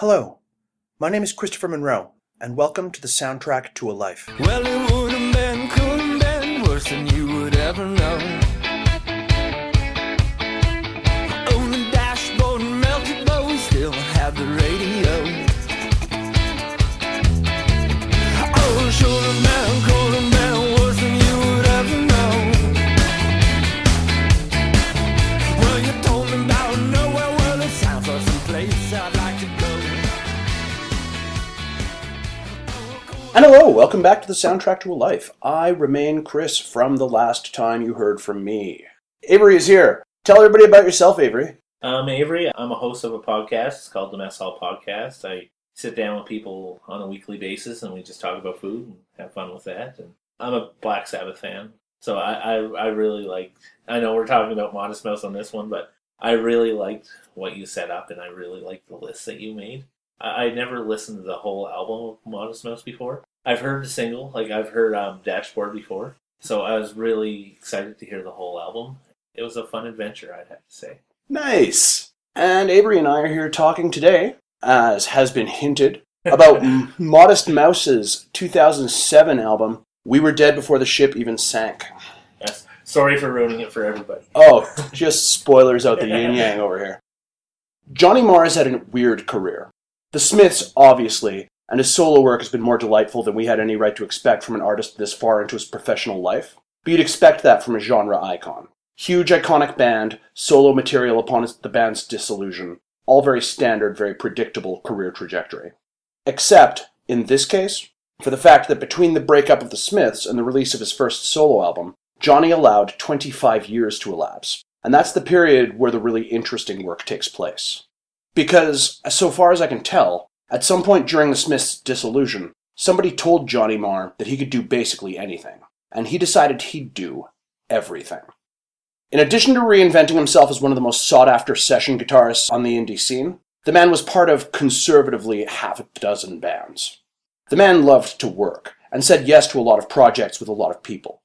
Hello, my name is Christopher Monroe, and welcome to the soundtrack to a life. Well, it would have been, could have been worse than you would ever know. On the dashboard, melted, still have the radio. And hello, welcome back to the soundtrack to a life. I remain Chris from the last time you heard from me. Avery is here. Tell everybody about yourself, Avery. I'm Avery. I'm a host of a podcast. It's called the Mess Hall Podcast. I sit down with people on a weekly basis and we just talk about food and have fun with that. And I'm a Black Sabbath fan. So I, I, I really like, I know we're talking about Modest Mouse on this one, but I really liked what you set up and I really liked the list that you made. I, I never listened to the whole album of Modest Mouse before. I've heard the single, like I've heard um, Dashboard before. So I was really excited to hear the whole album. It was a fun adventure, I'd have to say. Nice. And Avery and I are here talking today, as has been hinted, about Modest Mouse's 2007 album, We Were Dead Before the Ship Even Sank. Yes. Sorry for ruining it for everybody. Oh, just spoilers out the yin yang over here. Johnny Marr has had a weird career. The Smiths, obviously, and his solo work has been more delightful than we had any right to expect from an artist this far into his professional life. But you'd expect that from a genre icon. Huge iconic band, solo material upon the band's dissolution, all very standard, very predictable career trajectory. Except, in this case, for the fact that between the breakup of the Smiths and the release of his first solo album, Johnny allowed 25 years to elapse. And that's the period where the really interesting work takes place. Because, so far as I can tell, at some point during the Smiths' dissolution, somebody told Johnny Marr that he could do basically anything. And he decided he'd do everything. In addition to reinventing himself as one of the most sought after session guitarists on the indie scene, the man was part of conservatively half a dozen bands. The man loved to work, and said yes to a lot of projects with a lot of people.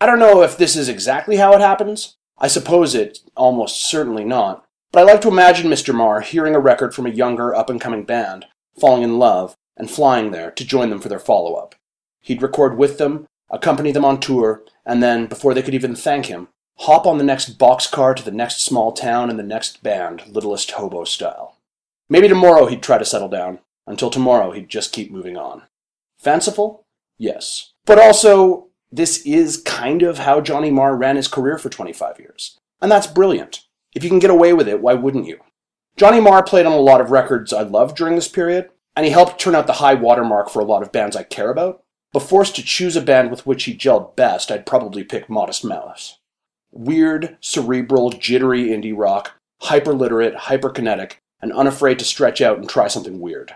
I don't know if this is exactly how it happens. I suppose it almost certainly not. But I like to imagine Mr. Marr hearing a record from a younger, up and coming band, falling in love, and flying there to join them for their follow up. He'd record with them, accompany them on tour, and then, before they could even thank him, hop on the next boxcar to the next small town and the next band, littlest hobo style. Maybe tomorrow he'd try to settle down. Until tomorrow he'd just keep moving on. Fanciful? Yes. But also, this is kind of how Johnny Marr ran his career for 25 years. And that's brilliant. If you can get away with it, why wouldn't you? Johnny Marr played on a lot of records I loved during this period, and he helped turn out the high watermark for a lot of bands I care about. But forced to choose a band with which he gelled best, I'd probably pick Modest Mouse. Weird, cerebral, jittery indie rock, hyperliterate, hyperkinetic, and unafraid to stretch out and try something weird.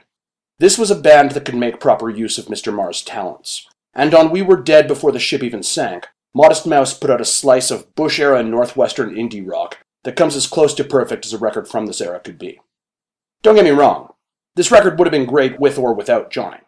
This was a band that could make proper use of Mr. Marr's talents. And on We Were Dead Before the Ship Even Sank, Modest Mouse put out a slice of Bush era Northwestern indie rock that comes as close to perfect as a record from this era could be. Don't get me wrong, this record would have been great with or without Johnny.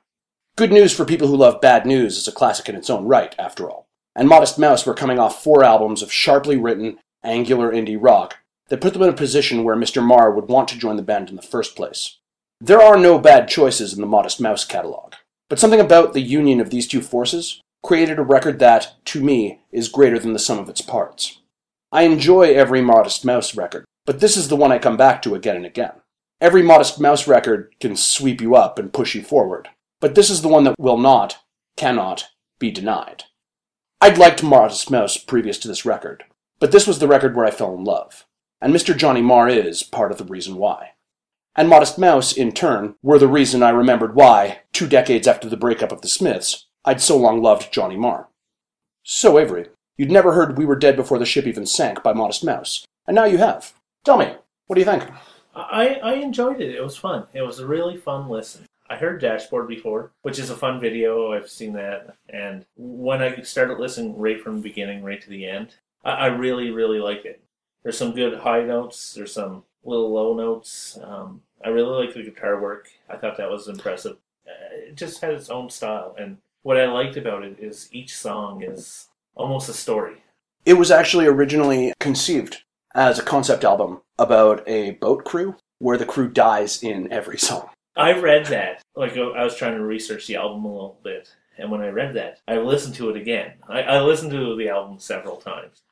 Good News for People Who Love Bad News is a classic in its own right, after all. And Modest Mouse were coming off four albums of sharply written, angular indie rock that put them in a position where Mr. Marr would want to join the band in the first place. There are no bad choices in the Modest Mouse catalog, but something about the union of these two forces created a record that, to me, is greater than the sum of its parts. I enjoy every Modest Mouse record, but this is the one I come back to again and again. Every Modest Mouse record can sweep you up and push you forward, but this is the one that will not, cannot, be denied. I'd liked Modest Mouse previous to this record, but this was the record where I fell in love, and Mr. Johnny Marr is part of the reason why. And Modest Mouse, in turn, were the reason I remembered why, two decades after the breakup of the Smiths, I'd so long loved Johnny Marr. So, Avery, you'd never heard We Were Dead Before the Ship Even Sank by Modest Mouse, and now you have. Tell me, what do you think? I, I enjoyed it. It was fun. It was a really fun listen. I heard Dashboard before, which is a fun video. I've seen that. And when I started listening right from the beginning, right to the end, I, I really, really liked it. There's some good high notes. There's some little low notes. Um, I really like the guitar work. I thought that was impressive. Uh, It just had its own style. And what I liked about it is each song is almost a story. It was actually originally conceived as a concept album about a boat crew where the crew dies in every song. I read that. Like uh, I was trying to research the album a little bit, and when I read that, I listened to it again. I, I listened to the album several times,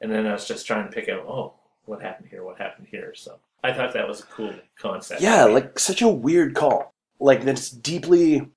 and then I was just trying to pick out, oh, what happened here? What happened here? So I thought that was a cool concept. Yeah, like such a weird call. Like that's deeply,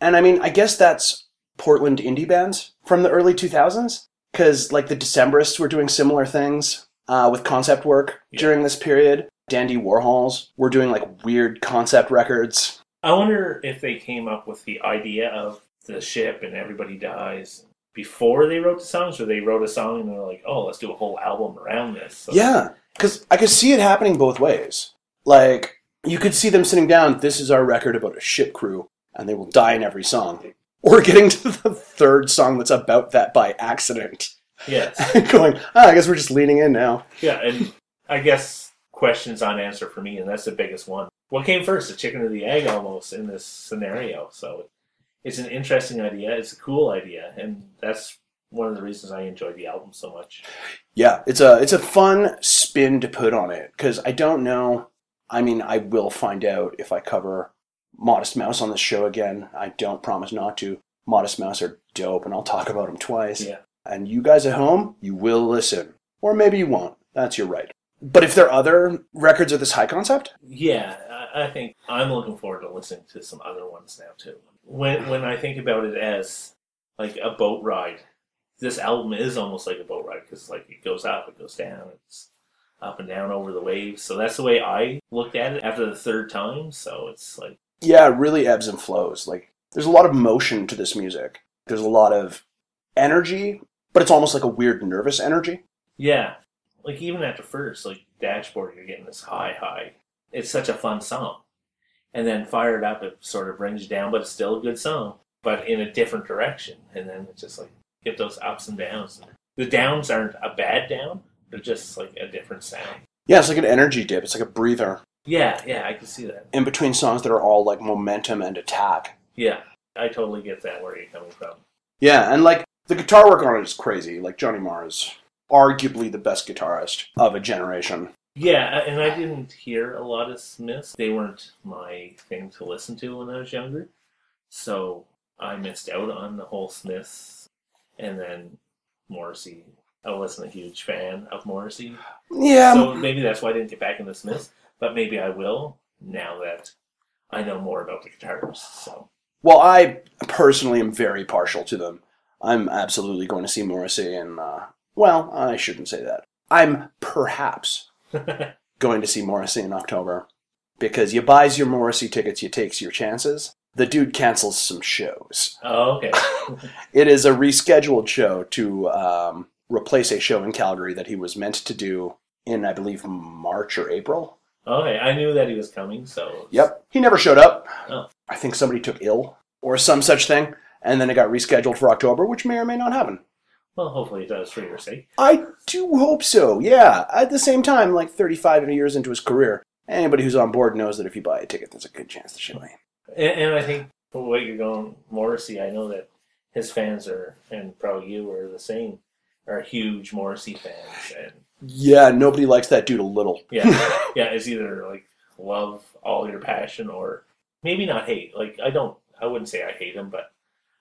and I mean, I guess that's Portland indie bands from the early 2000s because like the Decemberists were doing similar things uh, with concept work Yeah. during this period. Dandy Warhols were doing like weird concept records. I wonder if they came up with the idea of the ship and everybody dies before they wrote the songs, or they wrote a song and they're like, oh, let's do a whole album around this. So- Yeah, because I could see it happening both ways. Like you could see them sitting down. This is our record about a ship crew, and they will die in every song. Or getting to the third song that's about that by accident, Yes. going, ah, I guess we're just leaning in now. Yeah, and I guess questions unanswered for me, and that's the biggest one. What came first, the chicken or the egg, almost in this scenario? So it's an interesting idea. It's a cool idea, and that's one of the reasons I enjoy the album so much. Yeah, it's a it's a fun spin to put on it because I don't know. I mean, I will find out if I cover Modest Mouse on this show again. I don't promise not to. Modest Mouse are dope, and I'll talk about them twice. Yeah. And you guys at home, you will listen, or maybe you won't. That's your right. But if there are other records of this high concept, Yeah, I, I think I'm looking forward to listening to some other ones now too. When when I think about it as like a boat ride, this album is almost like a boat ride because like it goes up, it goes down, it's up and down over the waves. So that's the way I looked at it after the third time. So it's like yeah, it really ebbs and flows. Like there's a lot of motion to this music. There's a lot of energy, but it's almost like a weird nervous energy. yeah, like even at the first like dashboard, you're getting this high high. It's such a fun song, and then fired up, it sort of brings you down, but it's still a good song, but in a different direction. And then it's just like get those ups and downs. The downs aren't a bad down; they're just like a different sound. Yeah, it's like an energy dip. It's like a breather Yeah, yeah, I can see that. in between songs that are all like momentum and attack. Yeah, I totally get that where you're coming from. Yeah, and like the guitar work on it is crazy. Like Johnny Marr is arguably the best guitarist of a generation. Yeah, and I didn't hear a lot of Smiths. They weren't my thing to listen to when I was younger. So I missed out on the whole Smiths. And then Morrissey. I wasn't a huge fan of Morrissey. Yeah, So maybe that's why I didn't get back into Smiths. But maybe I will now that I know more about the guitarists. So well, I personally am very partial to them. I'm absolutely going to see Morrissey, and uh, well, I shouldn't say that. I'm perhaps going to see Morrissey in October because you buys your Morrissey tickets, you takes your chances. The dude cancels some shows. Oh, okay. It is a rescheduled show to um, replace a show in Calgary that he was meant to do in, I believe, March or April. Okay, I knew that he was coming, so Yep. He never showed up. Oh. I think somebody took ill or some such thing, and then it got rescheduled for October, which may or may not happen. Well, hopefully it does for your sake. I do hope so, yeah. At the same time, like 35 years into his career, anybody who's on board knows that if you buy a ticket, there's a good chance the show ain't. And, and I think the way you're going, Morrissey, I know that his fans are, and probably you are the same, are huge Morrissey fans. And Yeah, nobody likes that dude a little. yeah, yeah, it's either like love all your passion or maybe not hate. Like I don't, I wouldn't say I hate him, but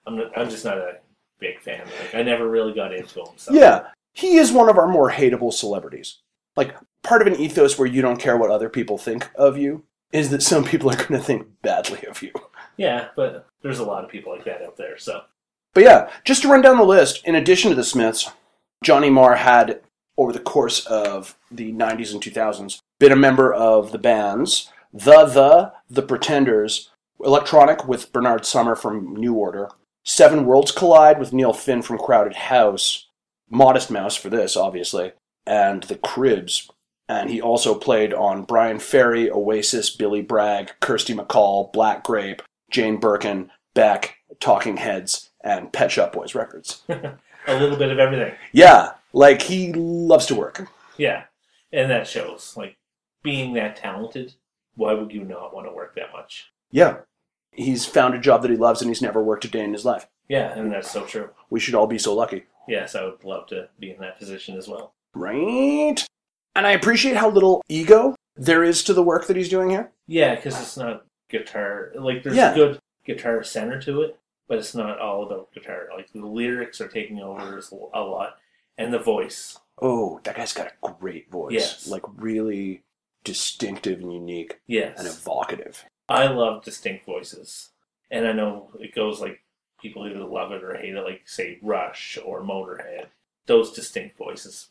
I'm not, I'm just not a big fan. Like I never really got into him. So Yeah, he is one of our more hateable celebrities. Like, part of an ethos where you don't care what other people think of you is that some people are going to think badly of you. yeah, but there's a lot of people like that out there. So But yeah, just to run down the list, in addition to the Smiths, Johnny Marr had, over the course of the 90s and 2000s, been a member of the bands The The, The Pretenders, Electronic with Bernard Sumner from New Order, Seven Worlds Collide with Neil Finn from Crowded House, Modest Mouse for this, obviously, and The Cribs. And he also played on Bryan Ferry, Oasis, Billy Bragg, Kirsty MacColl, Black Grape, Jane Birkin, Beck, Talking Heads, and Pet Shop Boys records. a little bit of everything. Yeah, like he loves to work. Yeah, and that shows. Like being that talented, why would you not want to work that much? Yeah. He's found a job that he loves and he's never worked a day in his life. Yeah, and that's so true. We should all be so lucky. Yes, I would love to be in that position as well. Right? And I appreciate how little ego there is to the work that he's doing here. Yeah, because it's not guitar. Like there's Yeah. a good guitar center to it, but it's not all about guitar. Like the lyrics are taking over a lot, and the voice. Oh, that guy's got a great voice. Yes. Like really distinctive and unique Yes, and evocative. I love distinct voices, and I know it goes like people either love it or hate it. Like say Rush or Motorhead, those distinct voices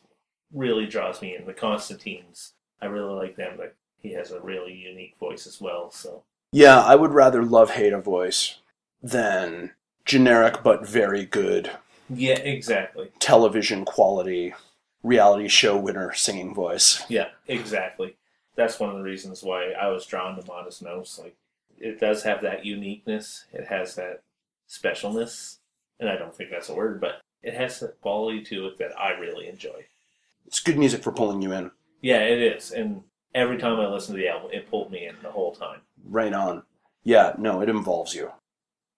really draws me in. The Constantines, I really like them, but he has a really unique voice as well. So Yeah, I would rather love hate a voice than generic but very good yeah, exactly. television quality reality show winner singing voice. Yeah, exactly. That's one of the reasons why I was drawn to Modest Mouse. Like, it does have that uniqueness. It has that specialness, and I don't think that's a word, but it has that quality to it that I really enjoy. It's good music for pulling you in. Yeah, it is. And every time I listen to the album, it pulled me in the whole time. Right on. Yeah, no, it involves you.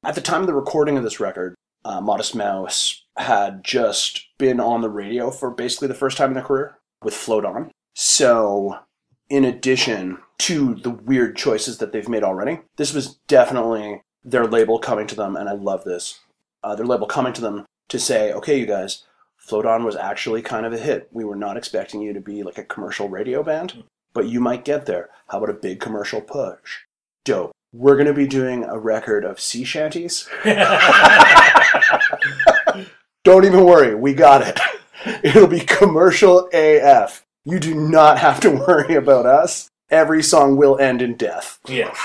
At the time of the recording of this record, uh, Modest Mouse had just been on the radio for basically the first time in their career with Float On. So, in addition to the weird choices that they've made already, this was definitely their label coming to them, and I love this. Uh, their label coming to them to say, okay, you guys, Float On was actually kind of a hit. We were not expecting you to be like a commercial radio band, but you might get there. How about a big commercial push? Dope. We're going to be doing a record of sea shanties. Don't even worry, we got it. It'll be commercial AF. You do not have to worry about us. Every song will end in death. yes.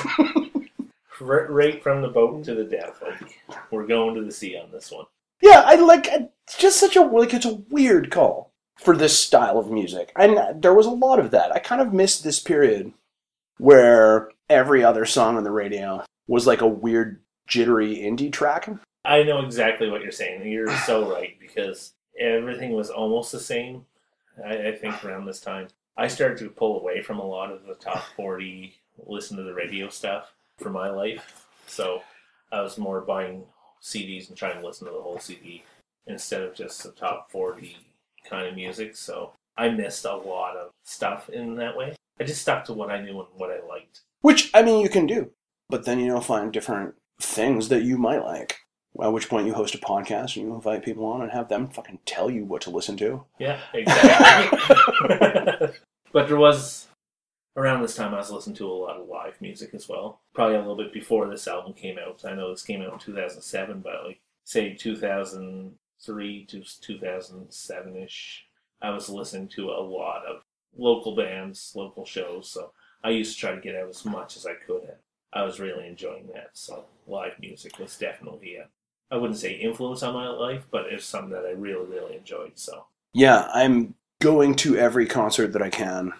R- right from the boat to the death. Like, we're going to the sea on this one. Yeah, I like it's just such a like it's a weird call for this style of music. And there was a lot of that. I kind of missed this period where every other song on the radio was like a weird jittery indie track. I know exactly what you're saying. You're so right because everything was almost the same. I, I think around this time, I started to pull away from a lot of the top 40, listen to the radio stuff for my life. So I was more buying CDs and trying to listen to the whole CD instead of just the top 40 kind of music. So I missed a lot of stuff in that way. I just stuck to what I knew and what I liked. Which I mean you can do. But then you'll find different things that you might like. At which point you host a podcast and you invite people on and have them fucking tell you what to listen to. Yeah, exactly. but there was around this time I was listening to a lot of live music as well. Probably a little bit before this album came out. I know this came out in 2007, but like say 2003 to 2007 ish, I was listening to a lot of local bands, local shows. So I used to try to get out as much as I could. And I was really enjoying that. So live music was definitely a I wouldn't say influence on my life, but it's something that I really, really enjoyed. So Yeah, I'm going to every concert that I can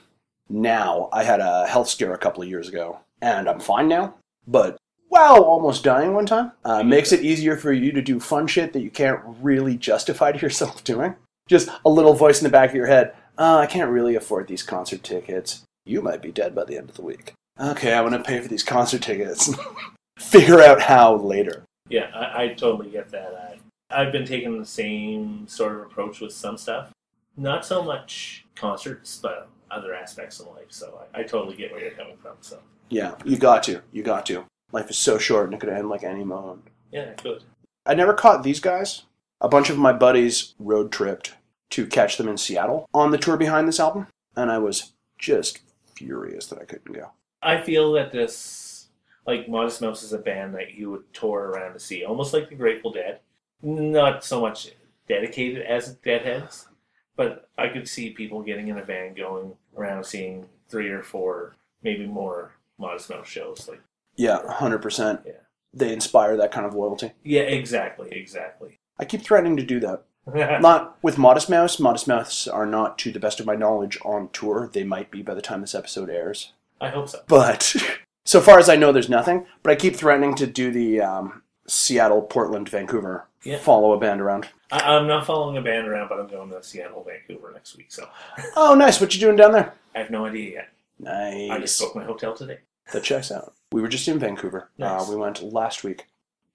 now. I had a health scare a couple of years ago, and I'm fine now. But wow, almost dying one time uh, makes it easier for you to do fun shit that you can't really justify to yourself doing. Just a little voice in the back of your head. Uh, I can't really afford these concert tickets. You might be dead by the end of the week. Okay, I'm gonna pay for these concert tickets. Figure out how later. Yeah, I, I totally get that. I, I've been taking the same sort of approach with some stuff. Not so much concerts, but other aspects of life. So I, I totally get where you're coming from. So Yeah, you got to. You got to. Life is so short and it could end like any moment. yeah, good. I never caught these guys. A bunch of my buddies road tripped to catch them in Seattle on the tour behind this album, and I was just furious that I couldn't go. I feel that this, like Modest Mouse, is a band that you would tour around to see, almost like the Grateful Dead. Not so much dedicated as Deadheads, but I could see people getting in a van going around seeing three or four, maybe more Modest Mouse shows. Like, Yeah, 100%. Yeah. They inspire that kind of loyalty. yeah, exactly, exactly. I keep threatening to do that. Not with Modest Mouse. Modest Mouse are not, to the best of my knowledge, on tour. They might be by the time this episode airs. I hope so. But so far as I know, there's nothing. But I keep threatening to do the um, Seattle, Portland, Vancouver, Yeah. follow a band around. I, I'm not following a band around, but I'm going to Seattle, Vancouver next week, so Oh, nice. What you doing down there? I have no idea yet. Nice. I just booked my hotel today. That checks out. We were just in Vancouver. Nice. Uh, we went last week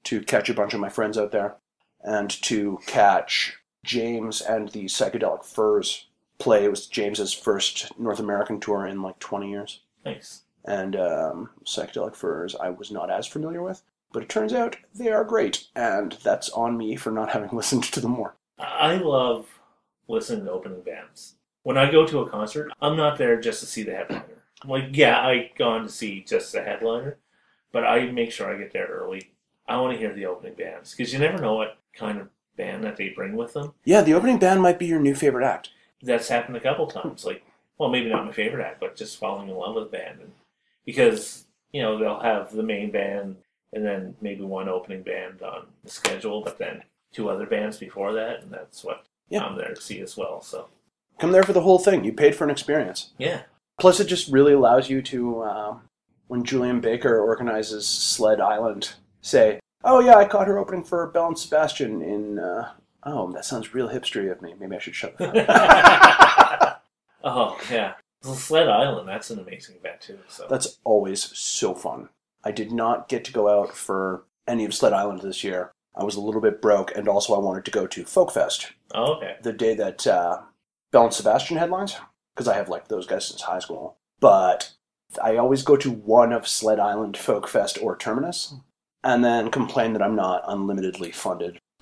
to catch a bunch of my friends out there and to catch James and the Psychedelic Furs play. It was James's first North American tour in like 20 years. Nice. And um, Psychedelic Furs, I was not as familiar with. But it turns out they are great, and that's on me for not having listened to them more. I love listening to opening bands. When I go to a concert, I'm not there just to see the headliner. Like, yeah, I gone to see just the headliner, but I make sure I get there early. I want to hear the opening bands because you never know what kind of band that they bring with them. Yeah, the opening band might be your new favorite act. That's happened a couple times. Like, well, maybe not my favorite act, but just falling in love with the band, and because you know they'll have the main band and then maybe one opening band on the schedule, but then two other bands before that, and that's what Yeah. I'm there to see as well. So Come there for the whole thing. You paid for an experience. yeah, Plus, it just really allows you to, um, when Julien Baker organizes Sled Island, say, "Oh yeah, I caught her opening for Belle and Sebastian in." Uh, oh, that sounds real hipstery of me. Maybe I should shut the fuck oh yeah, Sled Island. That's an amazing event too. So That's always so fun. I did not get to go out for any of Sled Island this year. I was a little bit broke, and also I wanted to go to Folk Fest oh, okay. the day that uh, Belle and Sebastian headlines, because I have like those guys since high school. But I always go to one of Sled Island Folk Fest or Terminus, and then complain that I'm not unlimitedly funded.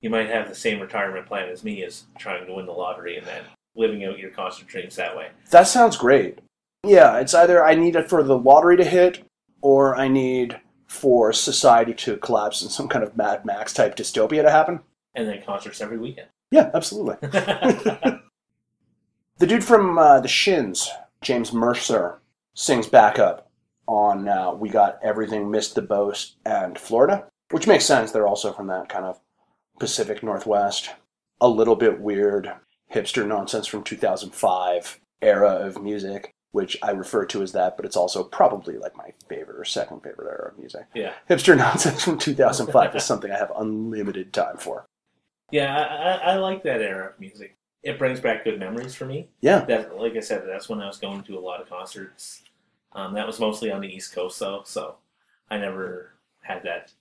you might have the same retirement plan as me, as trying to win the lottery and then living out your concert dreams that way. That sounds great. Yeah, it's either I need it for the lottery to hit, or I need for society to collapse and some kind of Mad Max type dystopia to happen. And then concerts every weekend. Yeah, absolutely. The dude from uh, the Shins, James Mercer, sings backup on uh, "We Got Everything," "Missed the Boat," and "Florida," which makes sense. They're also from that kind of Pacific Northwest, a little bit weird hipster nonsense from 2005 era of music, which I refer to as that, but it's also probably like my favorite or second favorite era of music. yeah, Hipster nonsense from 2005 is something I have unlimited time for. yeah. I, I, I like that era of music. It brings back good memories for me. Yeah, That, like I said, that's when I was going to a lot of concerts. Um, that was mostly on the East Coast, though, so I never had that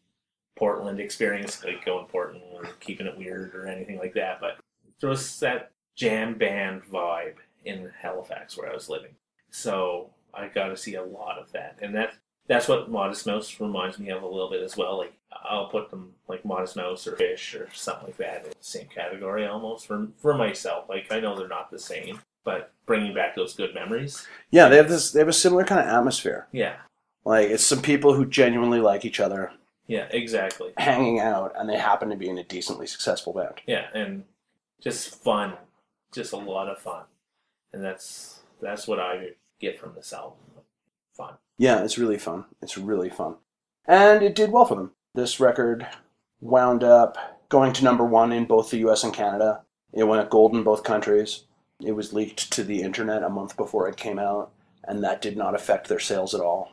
Portland experience, like going Portland and keeping it weird or anything like that. But there was that jam band vibe in Halifax where I was living, so I got to see a lot of that, and that that's what Modest Mouse reminds me of a little bit as well. Like I'll put them like Modest Mouse or Phish or something like that in the same category almost for for myself. Like I know they're not the same, but bringing back those good memories. yeah, they have this. They have a similar kind of atmosphere. Yeah, Like it's some people who genuinely like each other yeah, exactly. hanging out, and they happen to be in a decently successful band. Yeah, and just fun, just a lot of fun, and that's that's what I get from this album. Fun. Yeah, it's really fun. It's really fun, and it did well for them. This record wound up going to number one in both the U.S. and Canada. It went gold in both countries. It was leaked to the internet a month before it came out, and that did not affect their sales at all.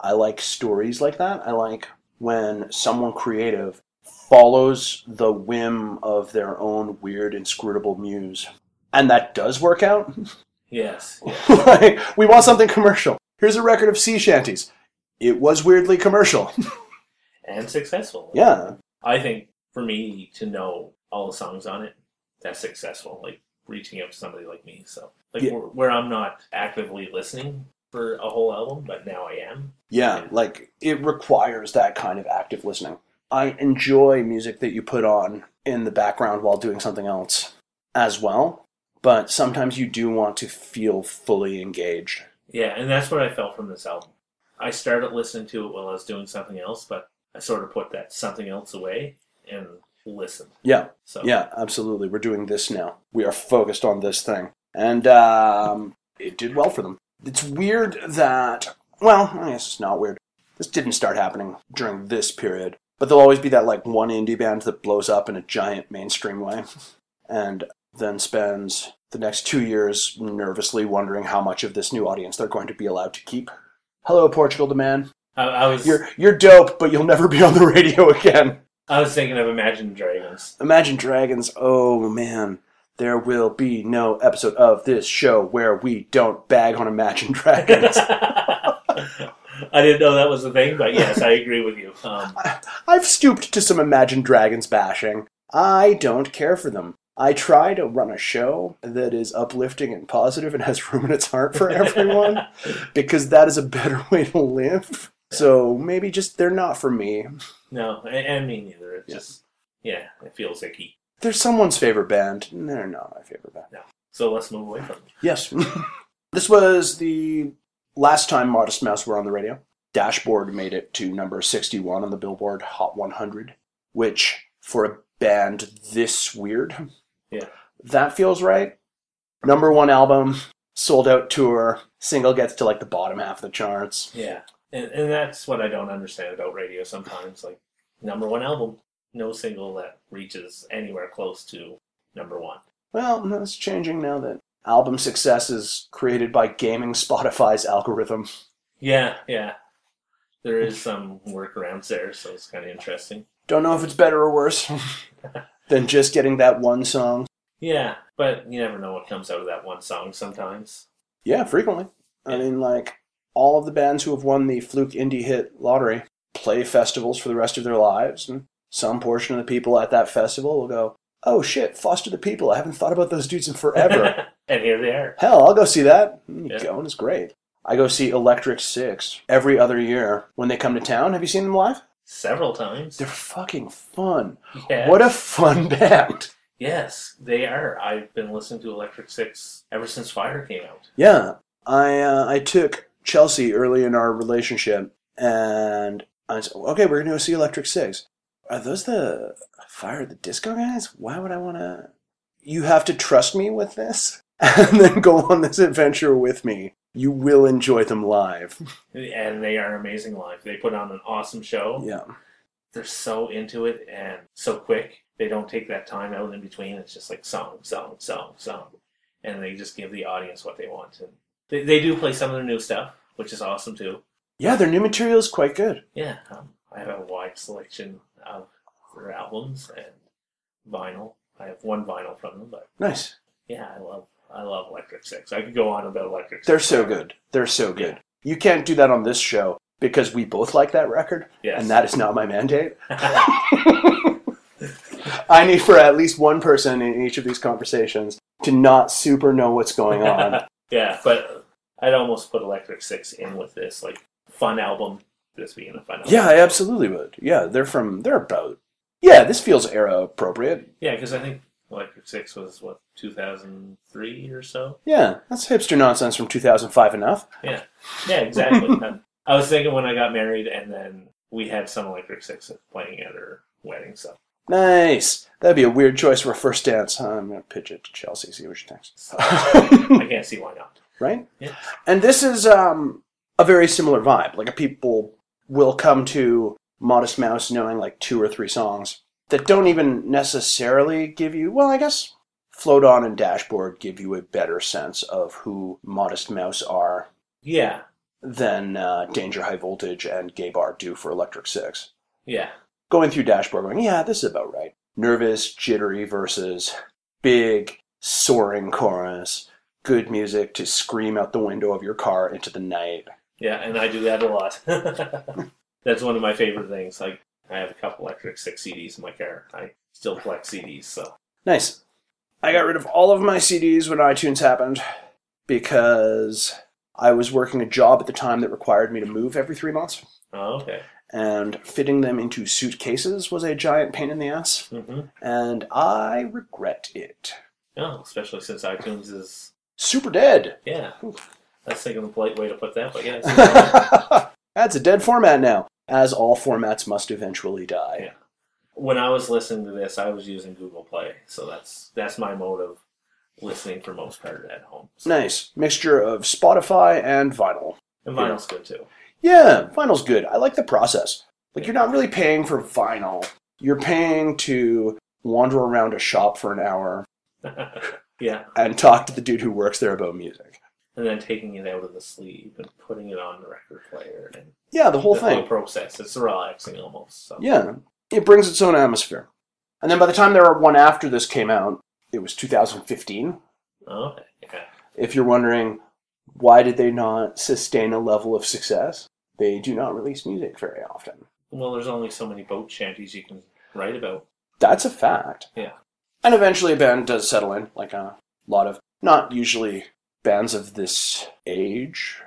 I like stories like that. I like when someone creative follows the whim of their own weird, inscrutable muse. And that does work out. Yes. like, we want something commercial. Here's a record of sea shanties. It was weirdly commercial. and successful. yeah. I think for me to know all the songs on it, that's successful. Like reaching out to somebody like me. So like Yeah. where, where I'm not actively listening for a whole album, but now I am. Yeah, like it requires that kind of active listening. I enjoy music that you put on in the background while doing something else as well, but sometimes you do want to feel fully engaged. Yeah, and that's what I felt from this album. I started listening to it while I was doing something else, but I sort of put that something else away and listened. Yeah, So yeah, absolutely. We're doing this now. We are focused on this thing. And um, it did well for them. It's weird that, well, I guess it's not weird. This didn't start happening during this period, but there'll always be that like one indie band that blows up in a giant mainstream way and then spends the next two years nervously wondering how much of this new audience they're going to be allowed to keep. Hello, Portugal the Man. I, I was You're you're dope, but you'll never be on the radio again. I was thinking of Imagine Dragons. Imagine Dragons, oh man, there will be no episode of this show where we don't bag on Imagine Dragons. I didn't know that was a thing, but yes, I agree with you. Um, I've stooped to some Imagine Dragons bashing. I don't care for them. I try to run a show that is uplifting and positive and has room in its heart for everyone because that is a better way to live. So maybe just they're not for me. no, and, and me neither. It Yeah. just yeah, it feels icky. They're someone's favorite band. They're not my favorite band. So let's move away from it. Yes. this was the last time Modest Mouse were on the radio. Dashboard made it to number 61 on the Billboard Hot 100, which for a band this weird, Yeah. that feels right. Number one album, sold out tour, single gets to like the bottom half of the charts. Yeah, and and that's what I don't understand about radio sometimes. Like number one album, no single that reaches anywhere close to number one. Well, that's changing now that album success is created by gaming Spotify's algorithm. Yeah, yeah. There is some workarounds there, so it's kind of interesting. Don't know if it's better or worse than just getting that one song. Yeah, but you never know what comes out of that one song sometimes. Yeah, frequently. I mean, like, all of the bands who have won the Fluke Indie Hit Lottery play festivals for the rest of their lives, and some portion of the people at that festival will go, oh shit, Foster the People, I haven't thought about those dudes in forever. and here they are. Hell, I'll go see that. You Yeah. go, and it's great. I go see Electric Six every other year when they come to town. Have you seen them live? Several times. They're fucking fun. Yeah. What a fun band. Yes, they are. I've been listening to Electric Six ever since Fire came out. Yeah, I uh, I took Chelsea early in our relationship, and I said, "Okay, we're gonna go see Electric Six. Are those the Fire the Disco guys? Why would I want to? You have to trust me with this, and then go on this adventure with me. You will enjoy them live. And they are amazing live. They put on an awesome show. Yeah, They're so into it and so quick. They don't take that time out in between. It's just like song, song, song, song. And they just give the audience what they want. And they, they do play some of their new stuff, which is awesome too. yeah. Their new material is quite good. Yeah, um, I have a wide selection of their albums and vinyl. I have one vinyl from them, but Nice. yeah, I love I love Electric Six. I could go on about Electric Six. They're so good. They're so good. You can't do that on this show because we both like that record, Yes. and that is not my mandate. I need for at least one person in each of these conversations to not super know what's going on. yeah, but I'd almost put Electric Six in with this, like fun album. This being a fun album. yeah, I absolutely would. Yeah, they're from they're about Yeah, this feels era appropriate. Yeah, because I think Electric Six was what 2003 or so. Yeah, that's hipster nonsense from 2005 enough. Yeah, yeah, exactly. Um, I was thinking when I got married, and then we had some Electric Six playing at our wedding. So, Nice. That'd be a weird choice for a first dance. I'm gonna pitch it to Chelsea, see what she thinks. I can't see why not. Right? Yeah. And this is um, a very similar vibe. Like people will come to Modest Mouse knowing like two or three songs that don't even necessarily give you. Well, I guess Float On and Dashboard give you a better sense of who Modest Mouse are Yeah, than uh, Danger High Voltage and Gay Bar do for Electric Six. yeah, Going through Dashboard, going, yeah, this is about right. Nervous, jittery versus big, soaring chorus. Good music to scream out the window of your car into the night. yeah, and I do that a lot. That's one of my favorite things. Like I have a couple Electric Six CDs in my car. I still collect CDs, so Nice. I got rid of all of my CDs when iTunes happened because I was working a job at the time that required me to move every three months, oh, okay. and fitting them into suitcases was a giant pain in the ass, hmm and I regret it. No, especially since iTunes is Super dead. yeah. That's thinking the polite way to put that, but yeah. That's a dead format now, as all formats must eventually die. Yeah. when I was listening to this, I was using Google Play, so that's that's my mode of listening for most part at home. So, Nice mixture of Spotify and vinyl. and vinyl's good too. Yeah, vinyl's good. I like the process. Like you're not really paying for vinyl. You're paying to wander around a shop for an hour yeah, and talk to the dude who works there about music. and then taking it out of the sleeve and putting it on the record player and Yeah, the whole the thing. whole process. It's relaxing almost. So. Yeah, it brings its own atmosphere. And then by the time there were one after this came out, it was 2015. Oh, okay. Yeah. If you're wondering why did they not sustain a level of success, they do not release music very often. Well, there's only so many boat shanties you can write about. That's a fact. Yeah. And eventually a band does settle in, like a lot of, not usually bands of this age,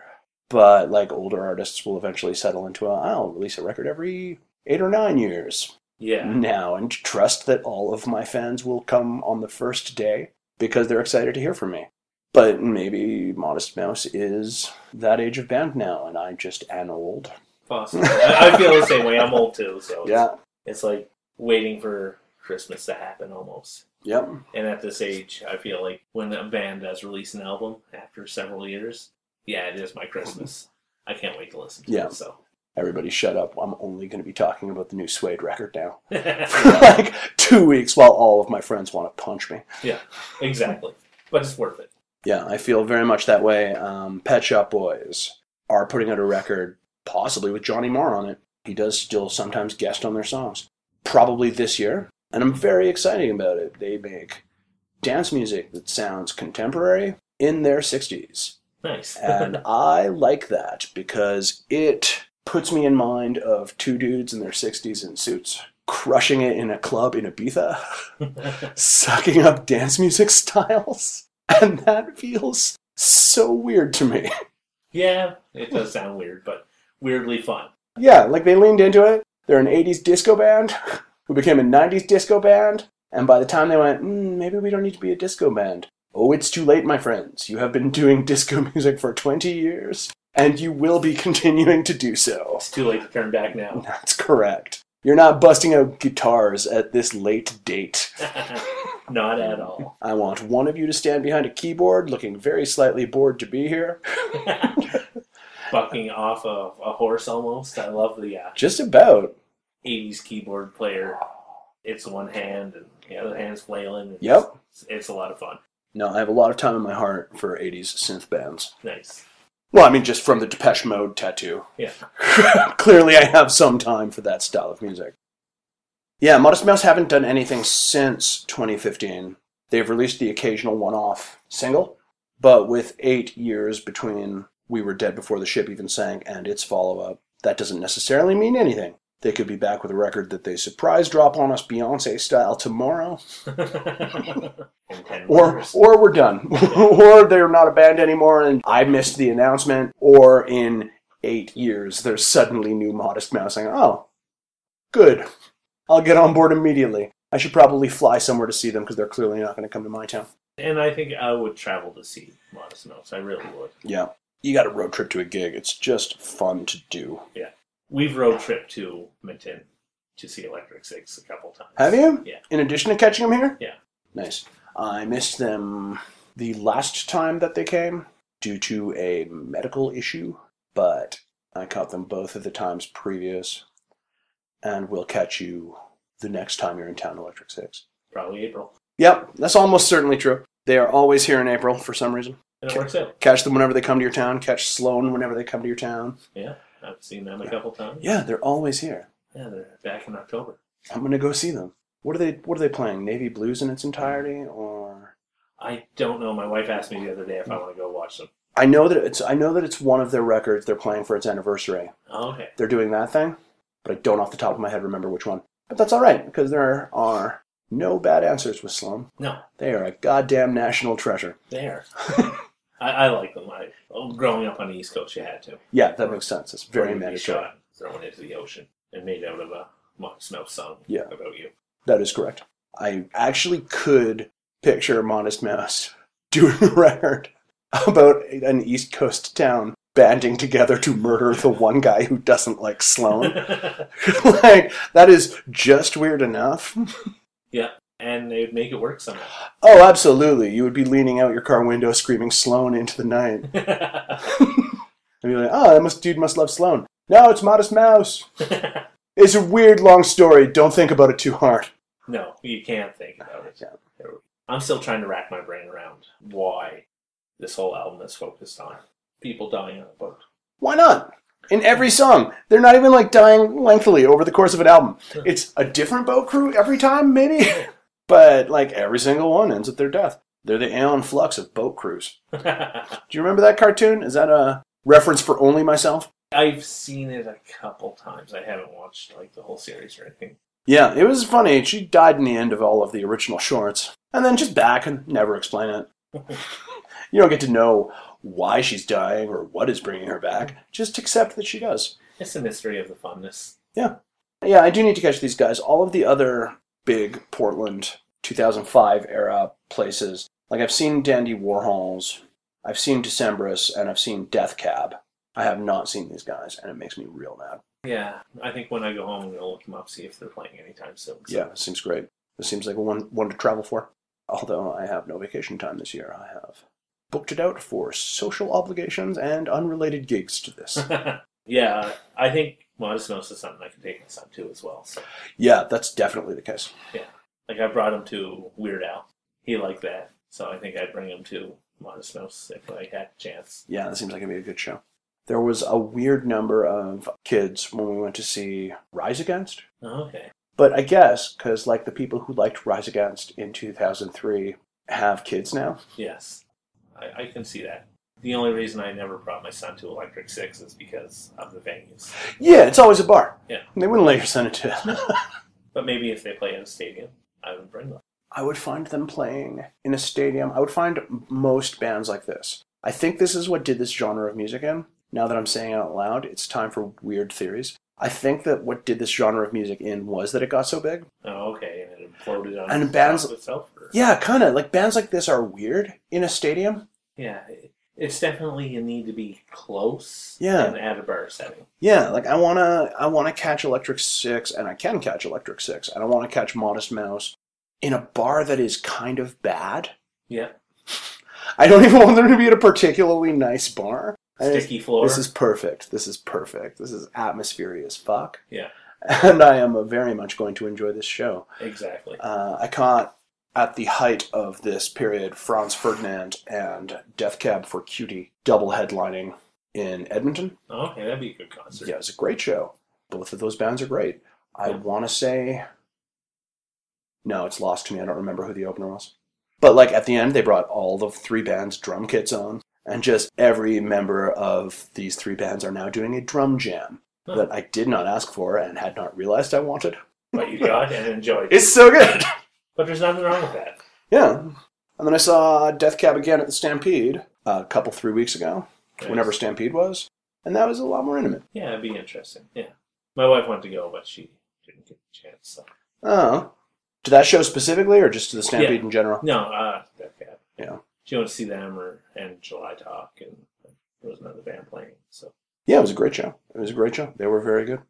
but like older artists will eventually settle into a, I'll release a record every eight or nine years Yeah. now and trust that all of my fans will come on the first day because they're excited to hear from me. But maybe Modest Mouse is that age of band now, and I'm just an old. Possibly. I, feel the same way. I'm old too, so it's, Yeah. it's like waiting for Christmas to happen almost. Yep. And at this age, I feel like when a band does release an album after several years, yeah, it is my Christmas. I can't wait to listen to Yeah. it. So, Everybody shut up. I'm only going to be talking about the new Suede record now. For like two weeks while all of my friends want to punch me. Yeah, exactly. But it's worth it. Yeah, I feel very much that way. Um, Pet Shop Boys are putting out a record, possibly with Johnny Marr on it. He does still sometimes guest on their songs. Probably this year, and I'm very excited about it. They make dance music that sounds contemporary in their 60s. Nice. And I like that because it puts me in mind of two dudes in their 60s in suits crushing it in a club in Ibiza, sucking up dance music styles. And that feels so weird to me. yeah, it does sound weird, but weirdly fun. Yeah, like they leaned into it. They're an 80s disco band who became a 90s disco band. And by the time they went, mm, maybe we don't need to be a disco band. Oh, it's too late, my friends. You have been doing disco music for 20 years, and you will be continuing to do so. It's too late to turn back now. That's correct. You're not busting out guitars at this late date. Not at all. I want one of you to stand behind a keyboard looking very slightly bored to be here. Bucking off a, a horse almost. I love the uh, Just about. 80s keyboard player. It's one hand and the other hand's flailing. and Yep. It's, it's a lot of fun. No, I have a lot of time in my heart for 80s synth bands. Nice. Well, I mean, just from the Depeche Mode tattoo. Yeah. Clearly, I have some time for that style of music. Yeah, Modest Mouse haven't done anything since 2015. They've released the occasional one off single, but with eight years between We Were Dead Before the Ship Even Sank and its follow up, that doesn't necessarily mean anything. They could be back with a record that they surprise drop on us Beyonce style tomorrow, or or we're done, or they're not a band anymore, and I missed the announcement, or in eight years there's suddenly new Modest Mouse saying, "Oh, good, I'll get on board immediately." I should probably fly somewhere to see them because they're clearly not going to come to my town. And I think I would travel to see Modest Mouse. I really would. Yeah, you got a road trip to a gig. It's just fun to do. We've road trip to Minton to see Electric Six a couple times. Have you? Yeah. In addition to catching them here? Yeah. Nice. I missed them the last time that they came due to a medical issue, but I caught them both of the times previous, and we'll catch you the next time you're in town, Electric Six. Probably April. Yep, that's almost certainly true. They are always here in April for some reason. And it works out. Catch them whenever they come to your town. Catch Sloan whenever they come to your town. Yeah. I've seen them a couple times. Yeah, they're always here. Yeah, they're back in October. I'm gonna go see them. What are they? What are they playing? Navy Blues in its entirety, or I don't know. My wife asked me the other day if I want to go watch them. I know that it's I know that it's one of their records they're playing for its anniversary. Oh, okay. They're doing that thing, but I don't off the top of my head remember which one. But that's all right because there are no bad answers with Sloan. No, They are a goddamn national treasure. they are. I, I like them. I, oh, growing up on the East Coast, you had to. Yeah, that makes sense. It's very Or you'd be mandatory. shot, Thrown into the ocean and made out of a Mouse song Yeah. about you. That is correct. I actually could picture Modest Mouse doing a record about an East Coast town banding together to murder the one guy who doesn't like Sloan. like that is just weird enough. yeah, and they'd make it work somehow. Oh, absolutely. You would be leaning out your car window screaming Sloan into the night. And be like, oh, that must, dude must love Sloan. No, it's Modest Mouse. It's a weird long story. Don't think about it too hard. no, you can't think about it. Yeah. I'm still trying to rack my brain around why this whole album is focused on people dying on a boat. Why not? In every song. They're not even like dying lengthily over the course of an album. It's a different boat crew every time, maybe. But like every single one ends with their death. They're the Aeon Flux of boat crews. Do you remember that cartoon? Is that a reference for only myself? I've seen it a couple times. I haven't watched like the whole series or anything. Yeah, it was funny. She died in the end of all of the original shorts, and then just back and never explain it. you don't get to know why she's dying or what is bringing her back. Just accept that she does. It's the mystery of the funness. Yeah. Yeah, I do need to catch these guys. All of the other big Portland 2005 era places, like I've seen Dandy Warhols, I've seen Decemberists, and I've seen Death Cab. I have not seen these guys, and it makes me real mad. Yeah, I think when I go home, I'm gonna look them up, see if they're playing anytime soon. So- Yeah, it seems great. This seems like one one to travel for. Although I have no vacation time this year, I have booked it out for social obligations and unrelated gigs to this. yeah, I think Modest is something I can take my son to as well. So, yeah, that's definitely the case. Yeah. Like, I brought him to Weird Al. He liked that, so I think I'd bring him to Modest Mouse if I had a chance. Yeah, that seems like it'd be a good show. There was a weird number of kids when we went to see Rise Against. Oh, okay. But I guess because like the people who liked Rise Against in 2003 have kids now. Yes, I, I can see that. The only reason I never brought my son to Electric Six is because of the venues. Yeah, it's always a bar. Yeah. They wouldn't let your son into it. But maybe if they play in a stadium, I would bring them. I would find them playing in a stadium. I would find most bands like this. I think this is what did this genre of music in. Now that I'm saying it out loud, it's time for weird theories. I think that what did this genre of music in was that it got so big. Oh, okay, and it imploded on And bands- of itself. Or? Yeah, kind of. Like bands like this are weird in a stadium. Yeah, it- it's definitely you need to be close. Yeah. and at a bar setting. Yeah, like I wanna, I wanna catch Electric Six, and I can catch Electric Six, and I want to catch Modest Mouse in a bar that is kind of bad. Yeah, I don't even want them to be at a particularly nice bar. Sticky floor. This is perfect. This is perfect. This is atmospheric as fuck. Yeah. And I am uh, very much going to enjoy this show. exactly. Uh, I caught, at the height of this period, Franz Ferdinand and Death Cab for Cutie double headlining in Edmonton. okay, that'd be a good concert. Yeah, it was a great show. Both of those bands are great. I Yeah. want to say. No, it's lost to me. I don't remember who the opener was. But like at the end, they brought all the three bands' drum kits on, and just every member of these three bands are now doing a drum jam Huh. that I did not ask for and had not realized I wanted. But you got and enjoyed. It. It's so good. But there's nothing wrong with that. yeah. And then I saw Death Cab again at the Stampede a couple three weeks ago, Nice. whenever Stampede was, and that was a lot more intimate. Yeah, it'd be interesting. Yeah, my wife wanted to go, but she didn't get the chance. So Oh, to that show specifically, or just to the Stampede Yeah. in general? no, uh, Death Cab. Yeah. she went to see them or and July Talk, and there was another band playing. So Yeah, it was a great show. It was a great show. They were very good.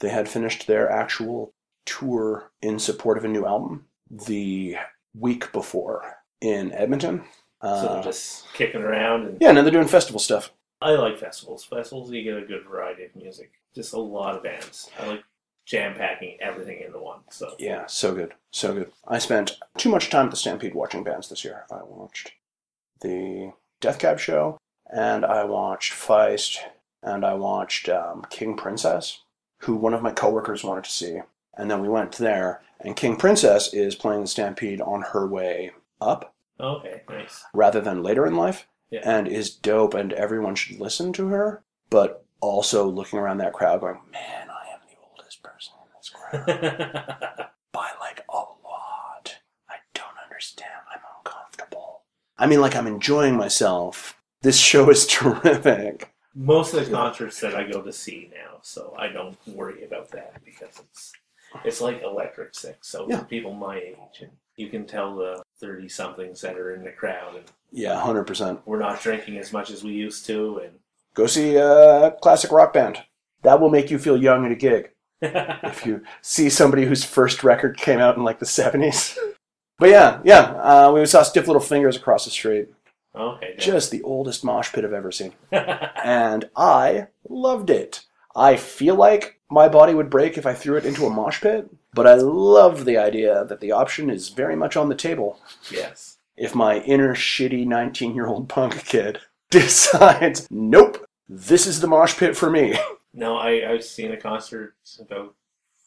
They had finished their actual tour in support of a new album the week before in Edmonton. so Uh, they're just kicking around, and yeah, and they're doing festival stuff. I like festivals. Festivals, you get a good variety of music. Just a lot of bands. I like jam packing everything into one. So Yeah, so good. So good. I spent too much time at the Stampede watching bands this year. I watched the Death Cab show, and I watched Feist, and I watched um, King Princess, who one of my coworkers wanted to see. And then we went there, and King Princess is playing the Stampede on her way up okay, nice. rather than later in life, Yeah. and is dope, and everyone should listen to her. But also looking around that crowd, going, "Man, I am the oldest person in this crowd." by like a lot. I don't understand. I'm uncomfortable. I mean, like, I'm enjoying myself. This show is terrific. Most of the concerts that I go to see now, so I don't worry about that because it's it's like Electric Six. So Yeah. for people my age, and you can tell the thirty somethings that are in the crowd, and Yeah, 100%. we're not drinking as much as we used to, and Go see a classic rock band. That will make you feel young at a gig. If you see somebody whose first record came out in like the 70s. But yeah, yeah, uh, we saw Stiff Little Fingers across the street. okay, Just the oldest mosh pit I've ever seen. and I loved it. I feel like my body would break if I threw it into a mosh pit, but I love the idea that the option is very much on the table yes. if my inner shitty 19 year old punk kid decides, nope, this is the mosh pit for me. No, I I've seen a concert about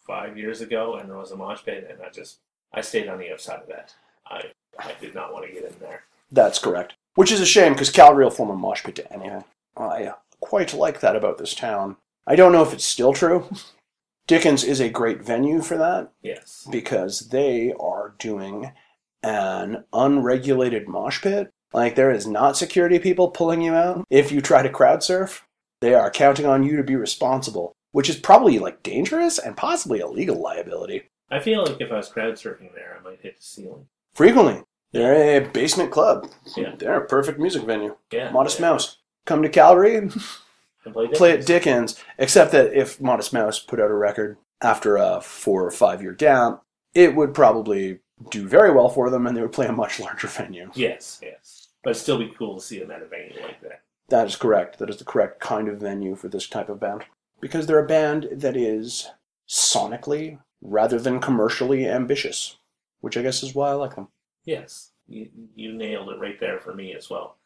five years ago, and there was a mosh pit, and I just I stayed on the outside of that. I I did not want to get in there. That's correct. Which is a shame because Calgary will form a mosh pit to anything. I quite like that about this town. I don't know if it's still true, Dickens is a great venue for that Yes. because they are doing an unregulated mosh pit. Like there is not security people pulling you out if you try to crowd surf. They are counting on you to be responsible, which is probably like dangerous and possibly a legal liability. I feel like if I was crowd surfing there, I might hit the ceiling. Frequently, they're a basement club. Yeah. They're a perfect music venue. Yeah. Modest yeah. Mouse. Come to Calgary, Play, play at Dickens. Dickens, except that if Modest Mouse put out a record after a four or five year gap, it would probably do very well for them and they would play a much larger venue. Yes, yes. But it'd still be cool to see them at a venue like that. That is correct. That is the correct kind of venue for this type of band. Because they're a band that is sonically rather than commercially ambitious, which I guess is why I like them. Yes, you, you nailed it right there for me as well.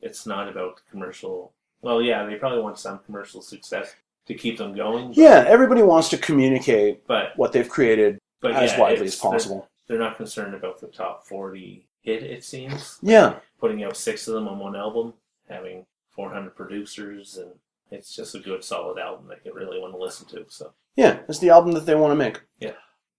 It's not about commercial. Well, yeah, they probably want some commercial success to keep them going. but- Yeah, everybody wants to communicate but what they've created but as yeah, widely as possible. They're, they're not concerned about the top forty hit. It seems Yeah, putting out six of them on one album, having four hundred producers, and it's just a good, solid album that you really want to listen to. So yeah, it's the album that they want to make. Yeah.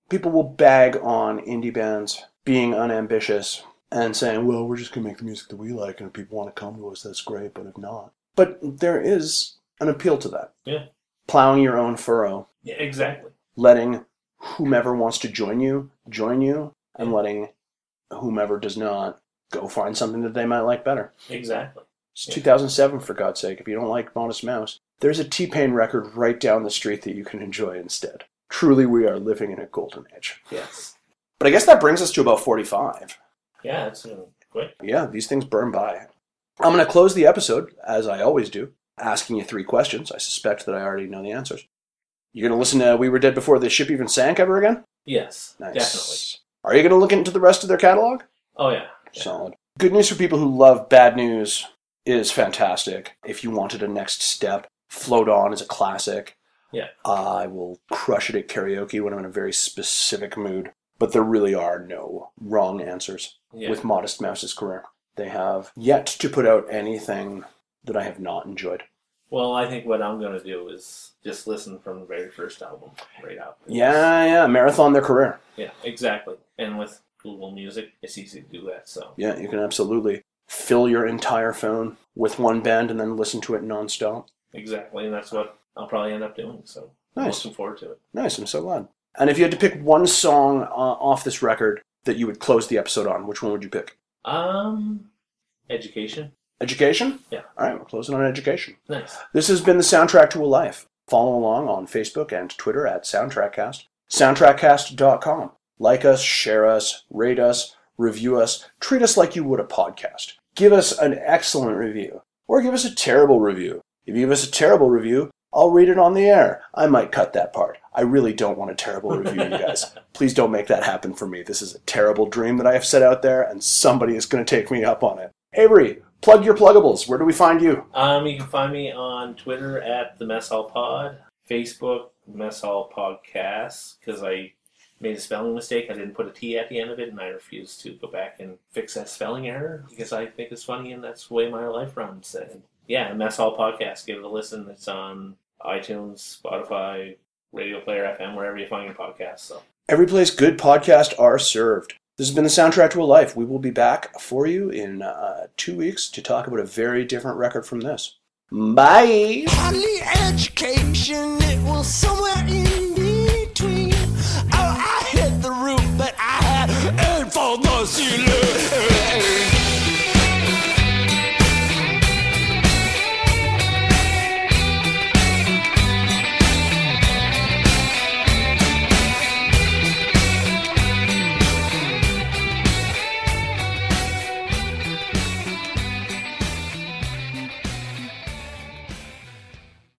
People will bag on indie bands being unambitious and saying, well, we're just going to make the music that we like, and if people want to come to us, that's great, but if not. But there is an appeal to that. Yeah. Plowing your own furrow, yeah, exactly. letting whomever wants to join you join you, and Yeah. letting whomever does not go find something that they might like better. Exactly. It's Yeah. 2007, for God's sake. If you don't like Modest Mouse, there's a T Pain record right down the street that you can enjoy instead. Truly, we are living in a golden age. Yes. But I guess that brings us to about 45. Yeah, it's uh, quick. Yeah, these things burn by. I'm going to close the episode, as I always do, asking you three questions. I suspect that I already know the answers. You're going to listen to We Were Dead Before the Ship Even Sank ever again? Yes, Nice. definitely. Are you going to look into the rest of their catalog? Oh yeah. yeah. Solid. Good news for people who love bad news is fantastic. If you wanted a next step, Float On is a classic. Yeah. I will crush it at karaoke when I'm in a very specific mood. But there really are no wrong answers Yeah. with Modest Mouse's career. They have yet to put out anything that I have not enjoyed. Well, I think what I'm going to do is just listen from the very first album right up. Yeah, yeah, marathon their career. Yeah, exactly. And with Google Music, it's easy to do that. So Yeah, you can absolutely fill your entire phone with one band and then listen to it nonstop. exactly, and that's what I'll probably end up doing. So I'm Nice. looking forward to it. Nice, I'm so glad. And if you had to pick one song uh, off this record that you would close the episode on, which one would you pick? Um, education. Education? Yeah. All right, we're closing on education. Nice. This has been the Soundtrack to a Life. Follow along on Facebook and Twitter at SoundtrackCast. SoundtrackCast.com. Like us, share us, rate us, review us, treat us like you would a podcast. Give us an excellent review, or give us a terrible review. If you give us a terrible review, I'll read it on the air. I might cut that part. I really don't want a terrible review, you guys. Please don't make that happen for me. This is a terrible dream that I have set out there, and somebody is going to take me up on it. Avery, plug your pluggables. Where do we find you? Um, you can find me on Twitter at the Mess Hall Pod, Facebook Mess Hall Podcast because I made a spelling mistake. I didn't put a T at the end of it, and I refuse to go back and fix that spelling error because I think it's funny and that's the way my life runs. And yeah, Mess Hall Podcast. Give it a listen. It's on iTunes, Spotify, Radio Player FM, wherever you find your podcasts. So every place good podcasts are served. This has been the soundtrack to a life. We will be back for you in uh, two weeks to talk about a very different record from this. Bye. Hardly education. It somewhere in between. Oh, I hit the roof, but I had aim for the ceiling.